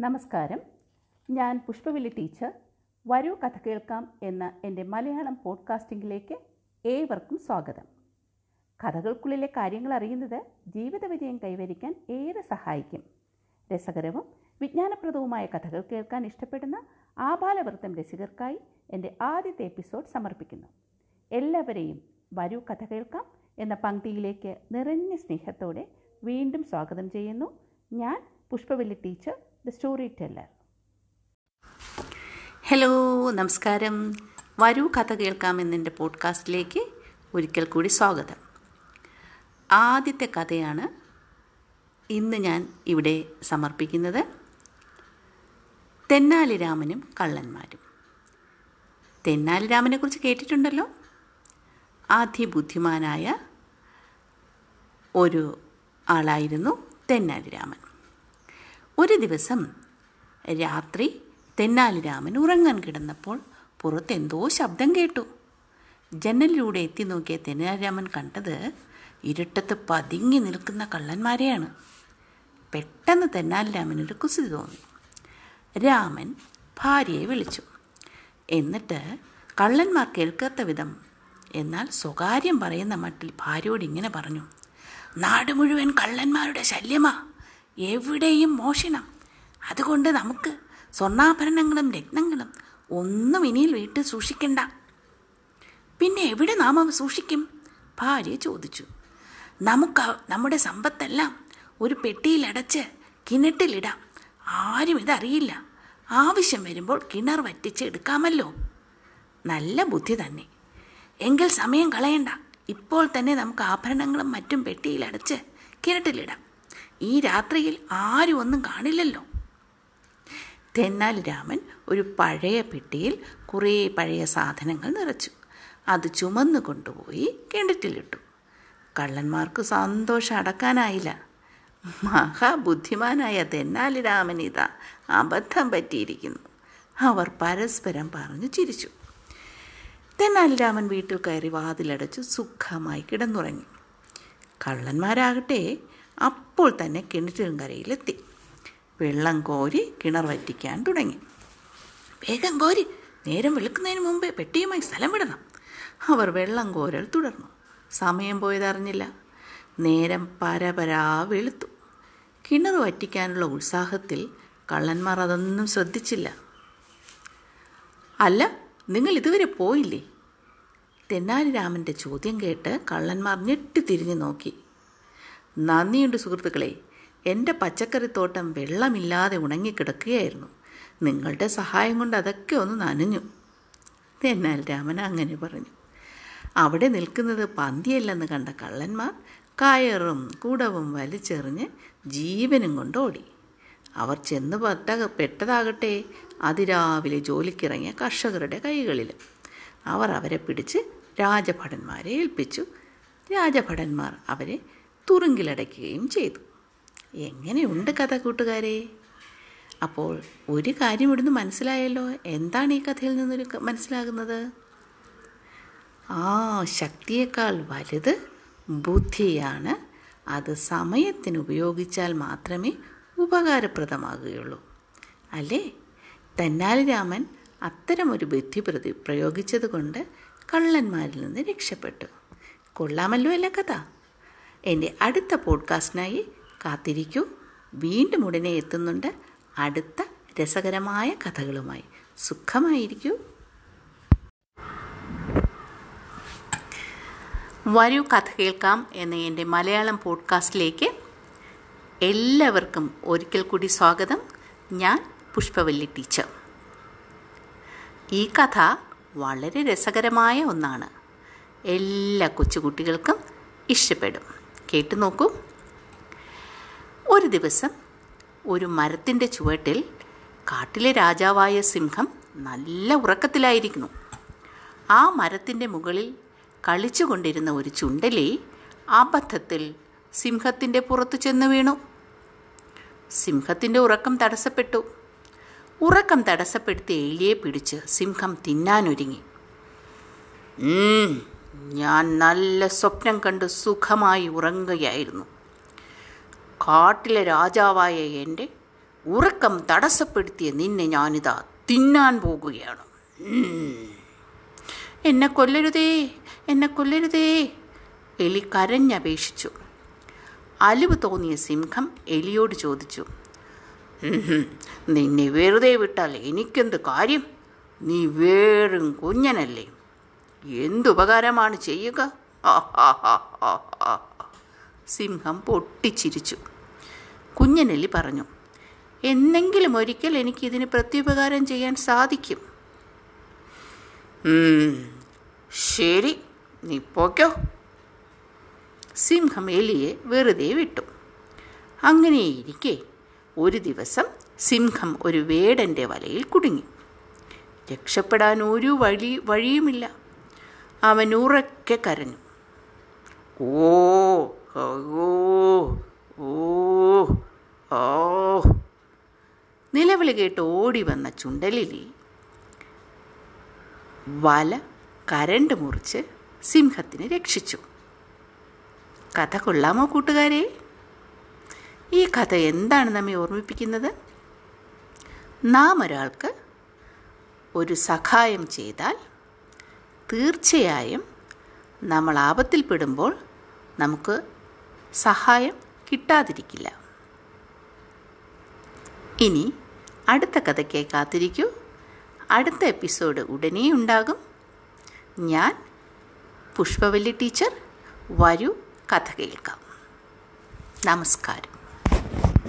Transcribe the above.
നമസ്കാരം. ഞാൻ പുഷ്പവില്ലി ടീച്ചർ. വരൂ കഥ കേൾക്കാം എന്ന എന്റെ മലയാളം പോഡ്കാസ്റ്റിംഗിലേക്ക് ഏവർക്കും സ്വാഗതം. കഥകൾക്കുള്ളിലെ കാര്യങ്ങൾ അറിയുന്നത് ജീവിത വിജയം കൈവരിക്കാൻ ഏറെ സഹായിക്കും. രസകരവും വിജ്ഞാനപ്രദവുമായ കഥകൾ കേൾക്കാൻ ഇഷ്ടപ്പെടുന്ന ആബാലവൃത്തം രസികർക്കായി എന്റെ ആദ്യത്തെ എപ്പിസോഡ് സമർപ്പിക്കുന്നു. എല്ലാവരെയും വരൂ കഥ കേൾക്കാം എന്ന പങ്ക്തിയിലേക്ക് നിറഞ്ഞ സ്നേഹത്തോടെ വീണ്ടും സ്വാഗതം ചെയ്യുന്നു ഞാൻ Pushpavalli teacher. The storyteller. Hello നമസ്കാരം. വരൂ കഥ കേൾക്കാം എന്നെന്റെ പോഡ്കാസ്റ്റിലേക്ക് ഒരിക്കൽ കൂടി സ്വാഗതം. ആദ്യത്തെ കഥയാണ് ഇന്ന് ഞാൻ ഇവിടെ സമർപ്പിക്കുന്നത് തെന്നാലിരാമനും കള്ളന്മാരും. തെന്നാലിരാമനെക്കുറിച്ച് കേട്ടിട്ടുണ്ടല്ലോ? അതിബുദ്ധിമാനായ ഒരു ആളായിരുന്നു തെന്നാലിരാമൻ. ഒരു ദിവസം രാത്രി തെന്നാലിരാമൻ ഉറങ്ങാൻ കിടന്നപ്പോൾ പുറത്തെന്തോ ശബ്ദം കേട്ടു. ജനലിലൂടെ എത്തി നോക്കിയ തെന്നാലിരാമൻ കണ്ടത് ഇരുട്ടത്ത് പതുങ്ങി നിൽക്കുന്ന കള്ളന്മാരെയാണ്. പെട്ടെന്ന് തെന്നാലിരാമനൊരു കുസൃതി തോന്നി. രാമൻ ഭാര്യയെ വിളിച്ചു. എന്നിട്ട് കള്ളന്മാർ കേൾക്കാത്ത വിധം എന്നാൽ സ്വകാര്യം പറയുന്ന മട്ടിൽ ഭാര്യയോട് ഇങ്ങനെ പറഞ്ഞു നാട് മുഴുവൻ കള്ളന്മാരുടെ ശല്യമാ. എവിടെയും മോഷണം. അതുകൊണ്ട് നമുക്ക് സ്വർണാഭരണങ്ങളും രത്നങ്ങളും ഒന്നും ഇനിയിൽ വീട്ടിൽ സൂക്ഷിക്കണ്ട. പിന്നെ എവിടെ നാം സൂക്ഷിക്കും? ഭാര്യ ചോദിച്ചു. നമുക്ക് നമ്മുടെ സമ്പത്തെല്ലാം ഒരു പെട്ടിയിലടച്ച് കിണറ്റിലിടാം. ആരും ഇതറിയില്ല. ആവശ്യം വരുമ്പോൾ കിണർ വറ്റിച്ച് എടുക്കാമല്ലോ. നല്ല ബുദ്ധി തന്നെ. എങ്കിൽ സമയം കളയണ്ട. ഇപ്പോൾ തന്നെ നമുക്ക് ആഭരണങ്ങളും മറ്റും പെട്ടിയിലടച്ച് കിണറ്റിലിടാം. ഈ രാത്രിയിൽ ആരും ഒന്നും കാണില്ലല്ലോ. തെന്നാലി രാമൻ ഒരു പഴയ പെട്ടിയിൽ കുറേ പഴയ സാധനങ്ങൾ നിറച്ചു. അത് ചുമന്നു കൊണ്ടുപോയി കിണറ്റിലിട്ടു. കള്ളന്മാർക്ക് സന്തോഷം അടക്കാനായില്ല. മഹാബുദ്ധിമാനായ തെന്നാലി രാമൻ ഇതാ അബദ്ധം പറ്റിയിരിക്കുന്നു. അവർ പരസ്പരം പറഞ്ഞു ചിരിച്ചു. തെന്നാലി രാമൻ വീട്ടിൽ കയറി വാതിലടച്ച് സുഖമായി കിടന്നുറങ്ങി. കള്ളന്മാരാകട്ടെ അപ്പോൾ തന്നെ കിണറ്റിൻകരയിലെത്തി വെള്ളം കോരി കിണർ വറ്റിക്കാൻ തുടങ്ങി. വേഗം കോരി നേരം വെളുക്കുന്നതിന് മുമ്പേ പെട്ടിയുമായി സ്ഥലം വിടണം. അവർ വെള്ളം കോരൽ തുടർന്നു. സമയം പോയതറിഞ്ഞില്ല നേരം പരപരാ വെളുത്തു. കിണർ വറ്റിക്കാനുള്ള ഉത്സാഹത്തിൽ കള്ളന്മാർ അതൊന്നും ശ്രദ്ധിച്ചില്ല. അല്ല നിങ്ങൾ ഇതുവരെ പോയില്ലേ? തെന്നാലി രാമന്റെ ചോദ്യം കേട്ട് കള്ളന്മാർ ഞെട്ടി തിരിഞ്ഞു നോക്കി. നന്ദിയുണ്ട് സുഹൃത്തുക്കളെ. എന്റെ പച്ചക്കറിത്തോട്ടം വെള്ളമില്ലാതെ ഉണങ്ങിക്കിടക്കുകയായിരുന്നു. നിങ്ങളുടെ സഹായം കൊണ്ട് അതൊക്കെ ഒന്ന് നനഞ്ഞു. എന്നാൽ രാമൻ അങ്ങനെ പറഞ്ഞു. അവിടെ നിൽക്കുന്നത് പന്തിയല്ലെന്ന് കണ്ട കള്ളന്മാർ കയറും കുടവും വലിച്ചെറിഞ്ഞ് ജീവനും കൊണ്ട് ഓടി. അവർ ചെന്ന് പെട്ട പെട്ടതാകട്ടെ അതിരാവിലെ ജോലിക്കിറങ്ങിയ കർഷകരുടെ കൈകളിൽ. അവർ അവരെ പിടിച്ച് രാജഭടന്മാരെ ഏൽപ്പിച്ചു. രാജഭടന്മാർ അവരെ തുറുങ്കിലടയ്ക്കുകയും ചെയ്തു. എങ്ങനെയുണ്ട് കഥ കൂട്ടുകാരെ? അപ്പോൾ ഒരു കാര്യം ഇവിടുന്ന് മനസ്സിലായല്ലോ. എന്താണ് ഈ കഥയിൽ നിന്നൊരു മനസ്സിലാകുന്നത്? ആ ശക്തിയേക്കാൾ വലുത് ബുദ്ധിയാണ്. അത് സമയത്തിന് ഉപയോഗിച്ചാൽ മാത്രമേ ഉപകാരപ്രദമാകുകയുള്ളൂ. അല്ലേ? തന്നാലി രാമൻ അത്തരമൊരു ബുദ്ധി പ്രതി പ്രയോഗിച്ചതുകൊണ്ട് കള്ളന്മാരിൽ നിന്ന് രക്ഷപ്പെട്ടു. കൊള്ളാമല്ലോ അല്ല കഥ. എന്റെ അടുത്ത പോഡ്കാസ്റ്റിനായി കാത്തിരിക്കൂ. വീണ്ടും ഉടനെ എത്തുന്നുണ്ട് അടുത്ത രസകരമായ കഥകളുമായി. സുഖമായിരിക്കൂ. വരൂ കഥ കേൾക്കാം എന്ന എന്റെ മലയാളം പോഡ്കാസ്റ്റിലേക്ക് എല്ലാവർക്കും ഒരിക്കൽ കൂടി സ്വാഗതം. ഞാൻ പുഷ്പവല്ലി ടീച്ചർ. ഈ കഥ വളരെ രസകരമായ ഒന്നാണ്. എല്ലാ കൊച്ചുകുട്ടികൾക്കും ഇഷ്ടപ്പെടും. കേട്ടു നോക്കൂ. ഒരു ദിവസം ഒരു മരത്തിന്റെ ചുവട്ടിൽ കാട്ടിലെ രാജാവായ സിംഹം നല്ല ഉറക്കത്തിലായിരിക്കുന്നു. ആ മരത്തിന്റെ മുകളിൽ കളിച്ചുകൊണ്ടിരുന്ന ഒരു ചുണ്ടലി അബദ്ധത്തിൽ സിംഹത്തിന്റെ പുറത്തു ചെന്ന് വീണു. സിംഹത്തിന്റെ ഉറക്കം തടസ്സപ്പെട്ടു. ഉറക്കം തടസ്സപ്പെടുത്തി എലിയെ പിടിച്ച് സിംഹം തിന്നാനൊരുങ്ങി. ഞാൻ നല്ല സ്വപ്നം കണ്ട് സുഖമായി ഉറങ്ങുകയായിരുന്നു. കാട്ടിലെ രാജാവായ എന്റെ ഉറക്കം തടസ്സപ്പെടുത്തിയ നിന്നെ ഞാനിതാ തിന്നാൻ പോകുകയാണ്. എന്നെ കൊല്ലരുതേ എന്നെ കൊല്ലരുതേ എലി കരഞ്ഞപേക്ഷിച്ചു. അലിവ് തോന്നിയ സിംഹം എലിയോട് ചോദിച്ചു നിന്നെ വെറുതെ വിട്ടാൽ എനിക്കെന്ത് കാര്യം? നീ വേറും കുഞ്ഞനല്ലേ? എന്തുപകാരമാണ് ചെയ്യുക? ആ, ആ, ആ, ആ, ആ." സിംഹം പൊട്ടിച്ചിരിച്ചു. കുഞ്ഞനെല്ലി പറഞ്ഞു എന്നെങ്കിലും ഒരിക്കൽ എനിക്കിതിന് പ്രത്യുപകാരം ചെയ്യാൻ സാധിക്കും. "ഉം, ശരി നീ പോക്കോ സിംഹം എലിയെ വെറുതെ വിട്ടു. അങ്ങനെയിരിക്കെ ഒരു ദിവസം സിംഹം ഒരു വേടന്റെ വലയിൽ കുടുങ്ങി. രക്ഷപ്പെടാൻ ഒരു വഴി വഴിയുമില്ല. അവൻ ഉറക്കെ കരഞ്ഞു. ഓ ഓ ഓ ഓ നിലവിളി കേട്ട് ഓടി വന്ന ചുണ്ടലിലി. വല കരണ്ട് മുറിച്ച് സിംഹത്തിനെ രക്ഷിച്ചു. കഥ കൊള്ളാമോ കൂട്ടുകാരെ? ഈ കഥ എന്താണ് നമ്മെ ഓർമ്മിപ്പിക്കുന്നത്? നാം ഒരാൾക്ക് ഒരു സഹായം ചെയ്താൽ തീർച്ചയായും നമ്മൾ ആപത്തിൽപ്പെടുമ്പോൾ നമുക്ക് സഹായം കിട്ടാതിരിക്കില്ല. ഇനി അടുത്ത കഥയ്ക്ക് കാത്തിരിക്കൂ അടുത്ത എപ്പിസോഡ് ഉടനെ ഉണ്ടാകും. ഞാൻ പുഷ്പവല്ലി ടീച്ചർ വരൂ കഥ കേൾക്കാം. നമസ്കാരം.